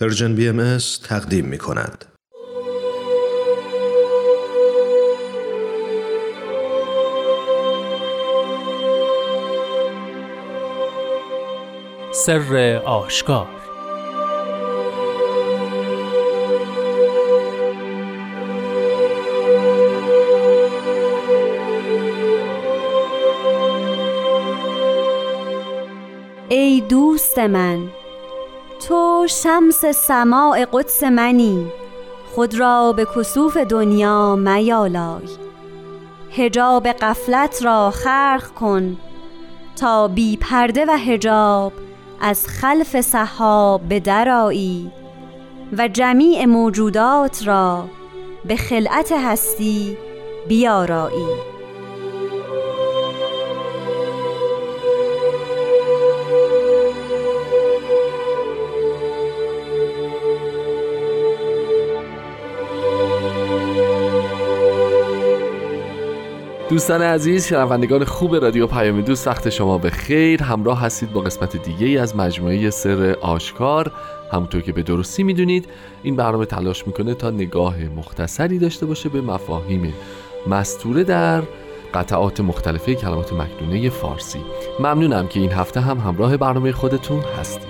پرژن بی ام تقدیم می کند. سر آشکار ای دوست من تو شمس سماع قدس منی. خود را به کسوف دنیا میالای. هجاب قفلت را خرق کن تا بی پرده و هجاب از خلف صحاب به درایی و جمیع موجودات را به خلعت هستی بیارایی. دوستان عزیز شنوندگان خوب رادیو پیام دوست وقت شما به خیر. همراه هستید با قسمت دیگه ای از مجموعه سر آشکار. همونطور که به درستی می‌دونید این برنامه تلاش می‌کنه تا نگاه مختصری داشته باشه به مفاهیم مستوره در قطعات مختلفه کلمات مکنونه فارسی. ممنونم که این هفته هم همراه برنامه خودتون هستید.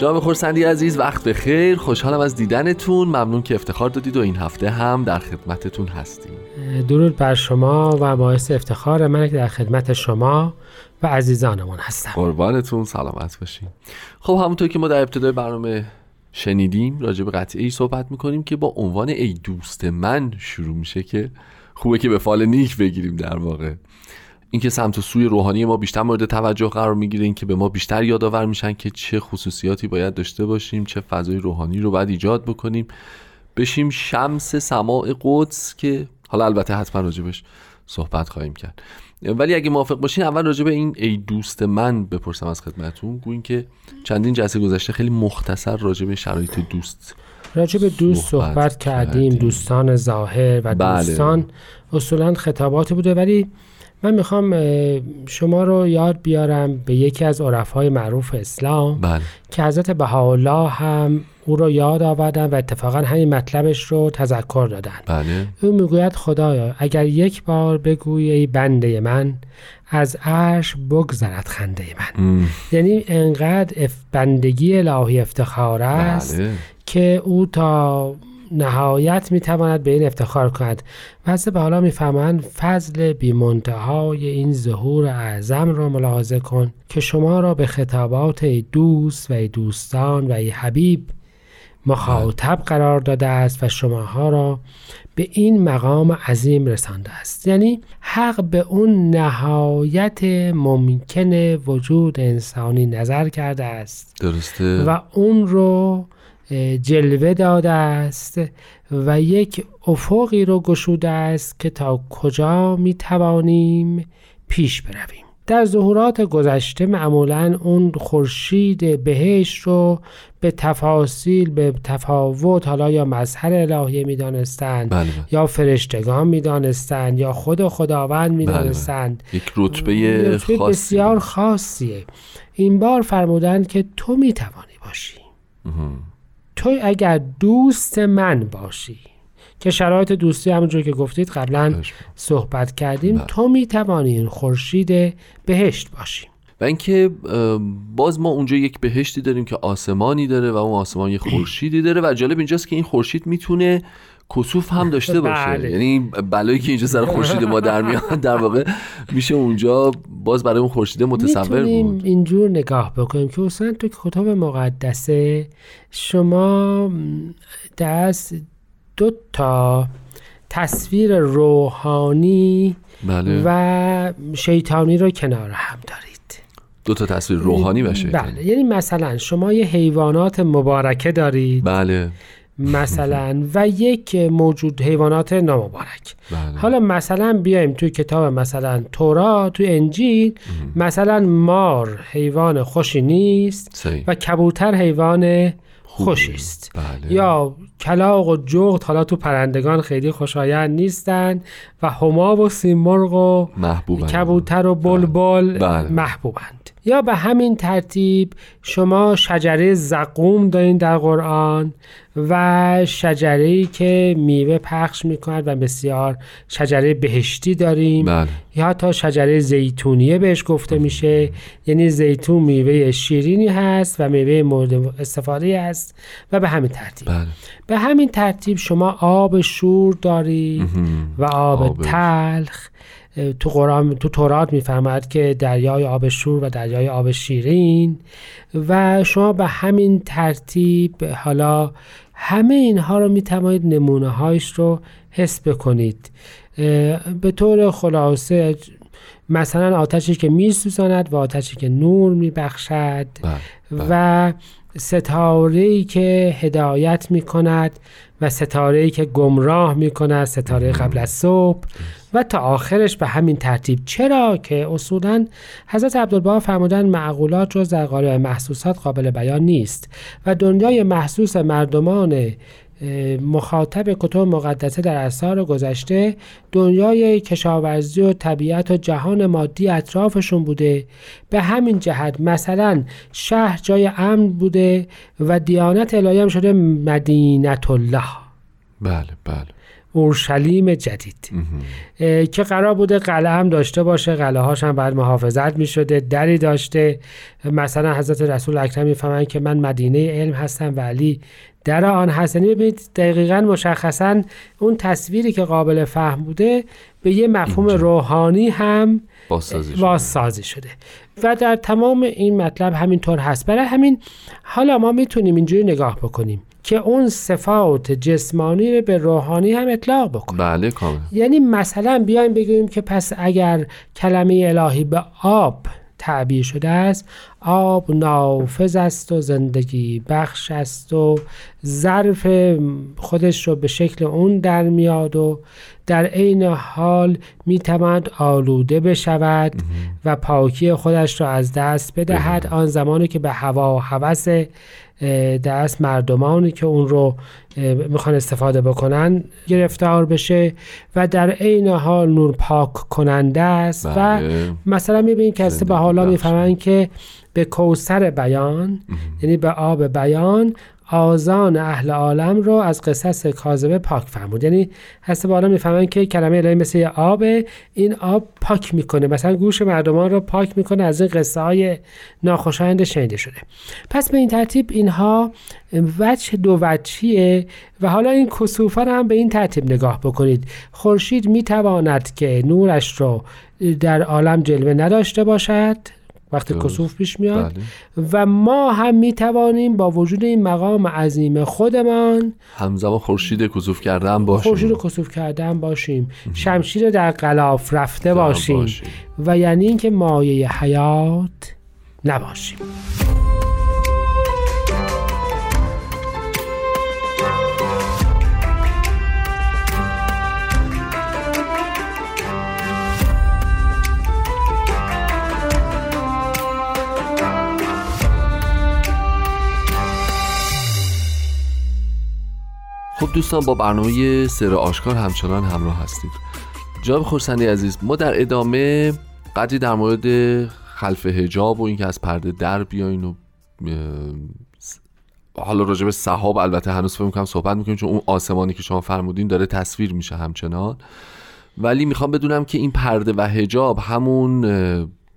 جناب خورسندی عزیز وقت به خیر خوشحالم از دیدنتون. ممنون که افتخار دادید و این هفته هم در خدمتتون هستیم. درود بر شما و باعث افتخار من که در خدمت شما و عزیزانمون هستم. قربانتون. سلامت باشیم خب همونطور که ما در ابتدای برنامه شنیدیم راجع به قطعه ای صحبت می‌کنیم که با عنوان ای دوست من شروع میشه که خوبه که به فال نیک بگیریم در واقع. اینکه سمت و سوی روحانی ما بیشتر مورد توجه قرار می‌گیره اینکه به ما بیشتر یادآور میشن که چه خصوصیاتی باید داشته باشیم چه فضای روحانی رو باید ایجاد بکنیم. بشیم شمس سماع قدس که حالا البته حتما راجبش صحبت خواهیم کرد. ولی اگه موافق باشین اول راجب این ای دوست من بپرسم از خدمتون. گوین که چندین جلسه گذشته خیلی مختصر راجب شرایط دوست راجب دوست صحبت, صحبت کردیم. دوستان ظاهر و بله. دوستان. اصولا خطاباتی بوده ولی من می‌خوام شما رو یاد بیارم به یکی از عرفای معروف اسلام بله. که حضرت بهاءالله هم او رو یاد آوردن و اتفاقا همین مطلبش رو تذکر دادن بله. او می‌گوید خدایا اگر یک بار بگوی ای بنده من از عرش بگذرد خنده من یعنی انقدر بندگی الهی افتخار است بله. که او تا نهایت می‌تواند به این افتخار کند. و به حالا می‌فهمند فضل بیمنتهای این ظهور اعظم را ملاحظه کن که شما را به خطابات ای دوست و ای دوستان و ای حبیب مخاطب قرار داده است و شماها را به این مقام عظیم رسانده است. یعنی حق به اون نهایت ممکن وجود انسانی نظر کرده است. درسته. و اون رو جلوه داده است و یک افقی رو گشوده است که تا کجا می توانیم پیش برویم. در ظهورات گذشته معمولا اون خورشید بهش رو به تفاصیل به تفاوت حالا یا مظهر الهی می‌دانستند بله بله. یا فرشتگان می‌دانستند یا خود خداوند می‌دانستند بله یک رتبه, خاصی. بسیار خاصیه. این بار فرمودند که تو می‌توانی باشی. تو اگر دوست من باشی که شرایط دوستی همونجور که گفتید قبلا صحبت کردیم نه. تو می‌توانی این خورشید بهشت باشی و اینکه باز ما اونجا یک بهشتی داریم که آسمانی داره و اون آسمان یه خورشیدی داره و جالب اینجاست که این خورشید می‌تونه کسوف هم داشته باشه. بله. یعنی بلایی که اینجا سر خورشید ما در میاد در واقع میشه اونجا باز برای اون خورشید متصور بود. اینجور نگاه بکنیم که اصلا تو کتاب مقدسه شما دست دو تا تصویر روحانی بله. و شیطانی رو کنار هم دارید. دو تا تصویر روحانی و شیطانی. بله یعنی مثلا شما یه حیوانات مبارکه دارید. بله. مثلا و یک موجود حیوانات نامبارک بله. حالا مثلا بیایم توی کتاب مثلا تورا توی انجیل مثلا مار حیوان خوشی نیست صحیح. و کبوتر حیوان خوشی است بله. یا کلاق و جغد حالا تو پرندگان خیلی خوشایند نیستن و هما و سیمرغ و کبوتر و بلبل بله. محبوبند یا به همین ترتیب شما شجره زقوم دارین در قرآن و شجره که میوه پخش می‌کند و بسیار شجره بهشتی داریم بله. یا تا شجره زیتونیه بهش گفته میشه یعنی زیتون میوه شیرینی هست و میوه مورد استفاده است و به همین ترتیب بله. به همین ترتیب شما آب شور دارید و آب تلخ تو قرآن تو تورات می‌فهمد که دریای آب شور و دریای آب شیرین و شما به همین ترتیب حالا همه اینها رو می‌توانید نمونه هایش رو حس بکنید به طور خلاصه مثلا آتشی که میسوزاند و آتشی که نور میبخشد بله، بله. و ستاره که هدایت می کند و ستاره که گمراه می کند ستاره قبل از صبح. و تا آخرش به همین ترتیب. چرا که اصولا حضرت عبدالبها فرمودن معقولات جز در قالب محسوسات قابل بیان نیست. و دنیای محسوس مردمان مخاطب کتب مقدسه در اثار گذشته دنیای کشاورزی و طبیعت و جهان مادی اطرافشون بوده. به همین جهت مثلا شهر جای امن بوده و دیانت الهی هم شده مدینت الله بله بله. اورشلیم جدید. که قرار بوده قلعه هم داشته باشه قلعه هاش هم باید محافظت می شده دری داشته. مثلا حضرت رسول اکرم می‌فهمن که من مدینه علم هستم و علی در آن هست. یعنی ببینید دقیقا مشخصا اون تصویری که قابل فهم بوده به یه مفهوم روحانی هم بازسازی شده. و در تمام این مطلب همینطور هست. برای همین حالا ما می‌تونیم اینجوری نگاه بکنیم. که اون صفات جسمانی رو به روحانی هم اطلاق بکنیم بله کامل. یعنی مثلا بیایم بگوییم که پس اگر کلمه الهی به آب تعبیر شده است آب نافذ است و زندگی بخش است و ظرف خودش رو به شکل اون در میاد و در عین حال می‌تواند آلوده بشود و پاکی خودش را از دست بدهد. آن زمانی که به هوا و هوس دست مردمانی که اون رو می‌خوان استفاده بکنن گرفتار بشه و در عین حال نور پاک کننده است و بله. مثلا می‌بینید که به حالا می‌فهمن که به کوسر بیان یعنی به آب بیان آزان اهل عالم رو از قصص کاذبه پاک فرمود. یعنی هسته بالا می‌فهمن که کلمه الهی مثل آب این آب پاک می‌کنه. مثلا گوش مردمان رو پاک می‌کنه از این قصه های ناخوشایند شنیده شده. پس به این ترتیب اینها وجه دو وجهیه و حالا این کسوفا رو هم به این ترتیب نگاه بکنید. خورشید می‌تواند که نورش رو در عالم جلوه نداشته باشد. وقتی کسوف پیش میاد. بله. و ما هم می توانیم با وجود این مقام عظیم خودمان همزمان خورشید کسوف کردن باشیم. خورشید کسوف کردن باشیم. شمشیر در غلاف رفته باشیم. باشیم. و یعنی اینکه مایه حیات نباشیم. خب دوستان با برنامه سر آشکار همچنان همراه هستید جناب خورسندی عزیز ما در ادامه قدری در مورد خلف هجاب و اینکه از پرده در بیاین و حالا راجع به صحاب البته هنوز فکر می‌کنم صحبت می‌کنیم چون اون آسمانی که شما فرمودین داره تصویر میشه همچنان. ولی می‌خوام بدونم که این پرده و هجاب همون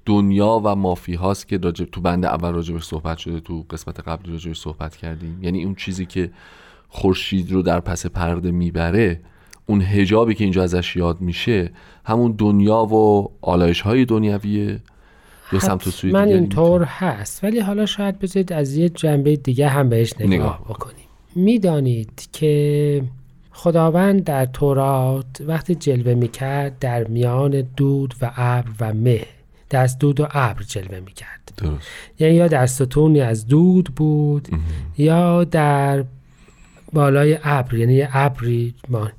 دنیا و مافی هاست که تو بند اول راجع صحبت شده تو قسمت قبلی راجع صحبت کردیم. یعنی اون چیزی که خورشید رو در پس پرده می‌بره اون هجابی که اینجا ازش یاد میشه همون دنیا و آلایش های دنیویه یا سمت سوی من اینطور هست. ولی حالا شاید بذارید از یه جنبه دیگه هم بهش نگاه, نگاه. بکنیم. می‌دانید که خداوند در تورات وقتی جلوه می‌کرد در میان دود و ابر و مه دست دود و ابر جلوه می‌کرد. درست. یعنی یا در ستونی از دود بود یا در بالای ابر یعنی یه ابری ما.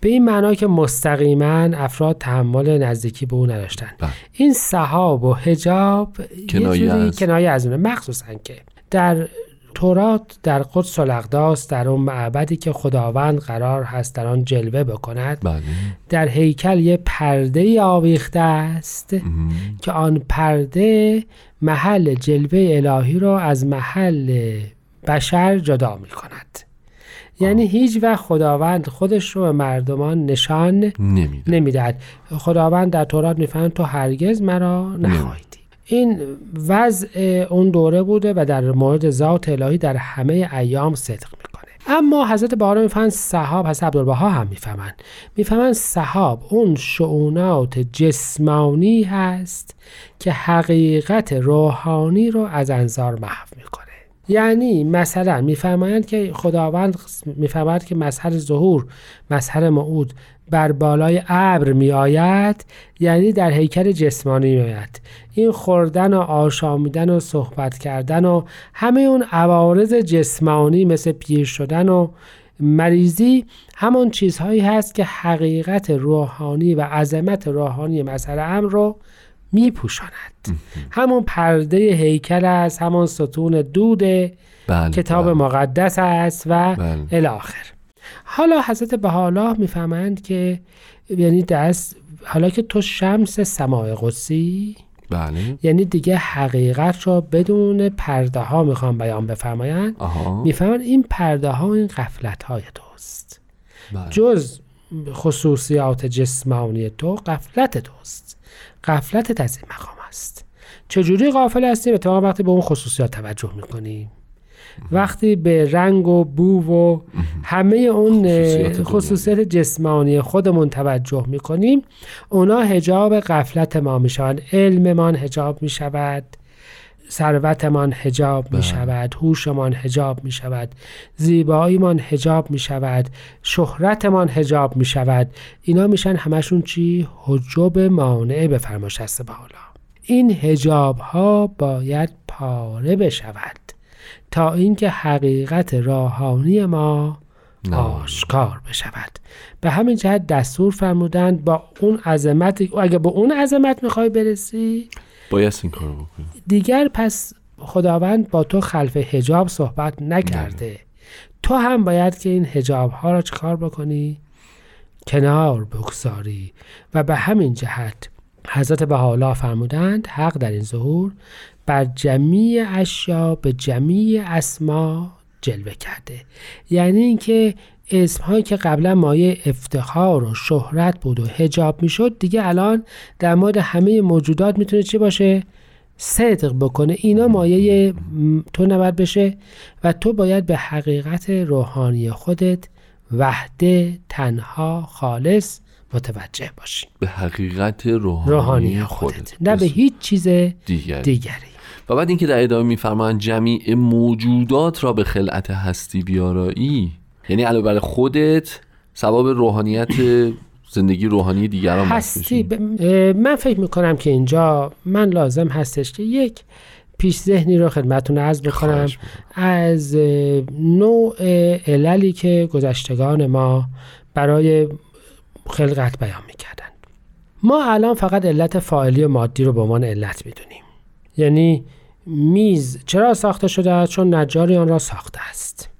به این معنا که مستقیما افراد تحمل نزدیکی به او نداشتن بله. این صحاب و حجاب کنایه, کنایه از اونه. مخصوصا که در تورات در قدس الاقداس در اون معبدی که خداوند قرار هست در آن جلوه بکند بله. در هیکل یه پرده آویخته است که آن پرده محل جلوه الهی رو از محل بشر جدا می کند یعنی هیچ وقت خداوند خودش رو به مردمان نشان نمیده نمی‌دهد. خداوند در تورات می‌فهمد تو هرگز مرا نخواهیدی. این وضع اون دوره بوده و در مورد ذات الهی در همه ایام صدق می‌کنه. اما حضرت بهارا می‌فهمند صحاب حضرت عبدالبها هم می‌فهمند. می‌فهمند صحاب اون شعونات جسمانی هست که حقیقت روحانی رو از انظار محو یعنی مثلا میفرمایند که خداوند میفرماید که مظهر ظهور مظهر معود بر بالای ابر می آید یعنی در هیکل جسمانی می آید این خوردن و آشامیدن و صحبت کردن و همه اون عوارض جسمانی مثل پیر شدن و مریضی همون چیزهایی هست که حقیقت روحانی و عظمت روحانی مظهر امر رو می پوشاند همون پرده هیکل است همون ستون دود بله کتاب بله. مقدس است و بله. الاخر. حالا حضرت بهاءالله می‌فهمند که یعنی دست حالا که تو شمس سماع قدسی بله. یعنی دیگه حقیقت را بدون پرده ها می‌خوام بیان بفرمایند. آها. می‌فهمند این پرده ها این قفلت های توست. بله. جز خصوصیات جسمانی تو قفلت توست. قفلتت از این مقام است. چجوری غافل هستیم اتفاقا وقتی به اون خصوصیات توجه می‌کنیم وقتی به رنگ و بو و همه اون. خصوصیات جسمانی خودمون توجه می‌کنیم اونا هجاب قفلت ما می‌شوند. علممان هجاب می‌شود. ثروتمان هجاب بله. می شود هوشمان هجاب می شود زیباییمان هجاب می شود شهرتمان هجاب می شود اینا میشن همشون چی حجب مانع به فرماش هست به حالا این هجاب ها باید پاره بشود تا اینکه حقیقت راهانی ما. آشکار بشود به همین جهت دستور فرمودند با اون عظمت اگه به اون عظمت می‌خوای برسی باید این کارو بکنی. دیگر پس خداوند با تو خلف هجاب صحبت نکرده. تو هم باید که این هجاب ها را چکار بکنی؟ کنار بگذاری. و به همین جهت حضرت بهاءالله فرمودند حق در این ظهور بر جمیع اشیا به جمیع اسما جلوه کرده. یعنی اینکه اسم هایی که قبلا مایه افتخار و شهرت بود و هجاب می‌شد دیگه الان در مورد همه موجودات می‌تونه چی باشه؟ صدق بکنه. اینا مایه تو نباید بشه و تو باید به حقیقت روحانی خودت وحده تنها خالص متوجه باشی. به حقیقت روحانی, روحانی خودت. نه به هیچ چیز دیگری. دیگری. و بعد اینکه در ادامه میفرمایند جمیع موجودات را به خلعت هستی بیارایی یعنی علاوه بر خودت ثواب روحانیت زندگی روحانی دیگران هستی. ب- من فکر می‌کنم که اینجا من لازم هستش که یک پیش ذهنی رو خدمتون عرض بکنم. از نوع عللی که گذشتگان ما برای خلقت بیان می‌کردن ما الان فقط علت فاعلی و مادی رو به عنوان علت می‌دونیم یعنی میز چرا ساخته شده؟ چون نجاری آن را ساخته است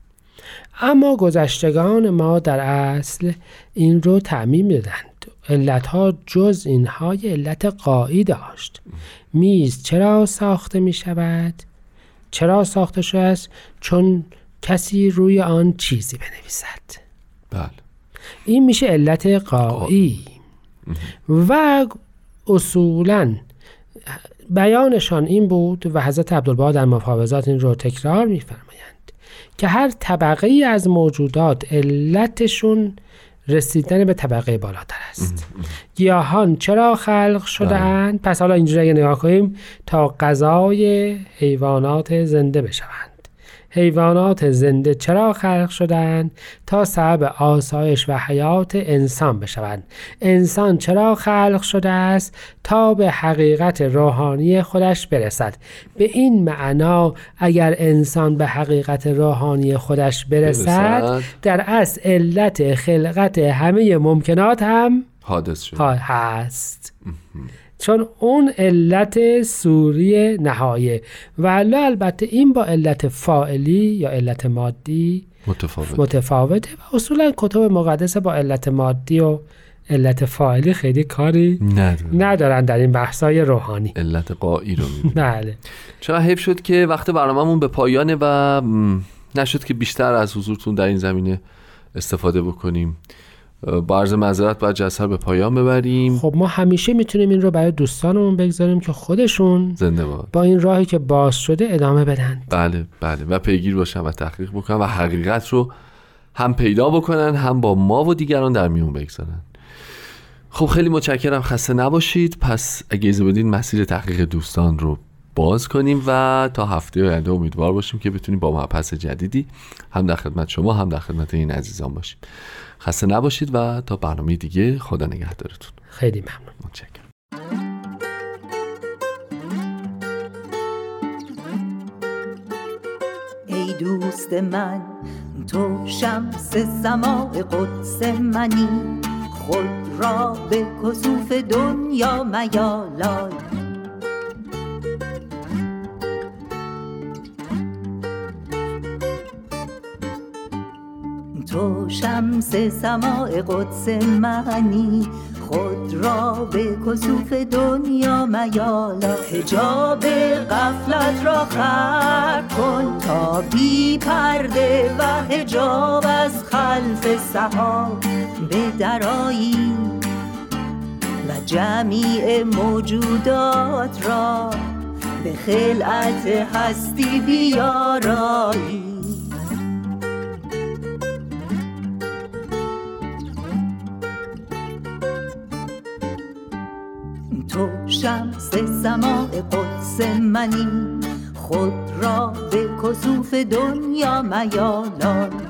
اما گذشتگان ما در اصل این رو تعمیم دادند. علتها جز اینها یه علت قایی داشت. میز چرا ساخته می شود؟ چرا ساخته شده است؟ چون کسی روی آن چیزی بنویسد. بله. این میشه علت قایی و اصولا بیانشان این بود و حضرت عبدالبها در مفاوضات این رو تکرار میفرمایند. که هر طبقه ای از موجودات علتشون رسیدن به طبقه بالاتر است. گیاهان چرا خلق شدند پس حالا اینجوری اگه نگاه کنیم تا غذای حیوانات زنده بشوند. حیوانات زنده چرا خلق شدند تا سبب آسایش و حیات انسان بشوند؟ انسان چرا خلق شده است تا به حقیقت روحانی خودش برسد؟ به این معنا اگر انسان به حقیقت روحانی خودش برسد. در اصل علت خلقت همه ممکنات هم حادث شد. هست. چون اون علت سوری نهایه. و البته این با علت فائلی یا علت مادی متفاوت متفاوته و اصولا کتب مقدس با علت مادی و علت فاعلی خیلی کاری ندارن در این بحثای روحانی. علت قایی رو بله. چرا حیف شد که وقت برنامهمون به پایانه و نشد که بیشتر از حضورتون در این زمینه استفاده بکنیم. با عرض معذرت باید جسر به پایان ببریم. خب ما همیشه می‌تونیم این رو برای دوستانمون بگذاریم که خودشون زنده باد. با این راهی که باز شده ادامه بدن. بله بله. و پیگیر باشن و تحقیق بکنن و حقیقت رو هم پیدا بکنن هم با ما و دیگران در میون بگذارن. خب خیلی متشکرم. خسته نباشید. پس اگه ایزه بدین مسیر تحقیق دوستان رو باز کنیم و تا هفته آینده امیدوار باشیم که بتونیم با مبحث جدیدی هم در خدمت شما هم در خدمت این عزیزان باشیم. خسته نباشید و تا برنامه دیگه خدا نگهدارتون. خیلی ممنون. متشکرم. ای دوست من تو شمس سماع قدس منی. خود را به کسوف دنیا میالای. تو شمس سماع قدس منی خود را به کسوف دنیا میالا. هجاب غفلت را خر کن تا بی پرده و هجاب از خلف سحاب به درایی و جمیع موجودات را به خلعت هستی بیارایی. شمس سماع قدس منی خود را به کسوف دنیا میالان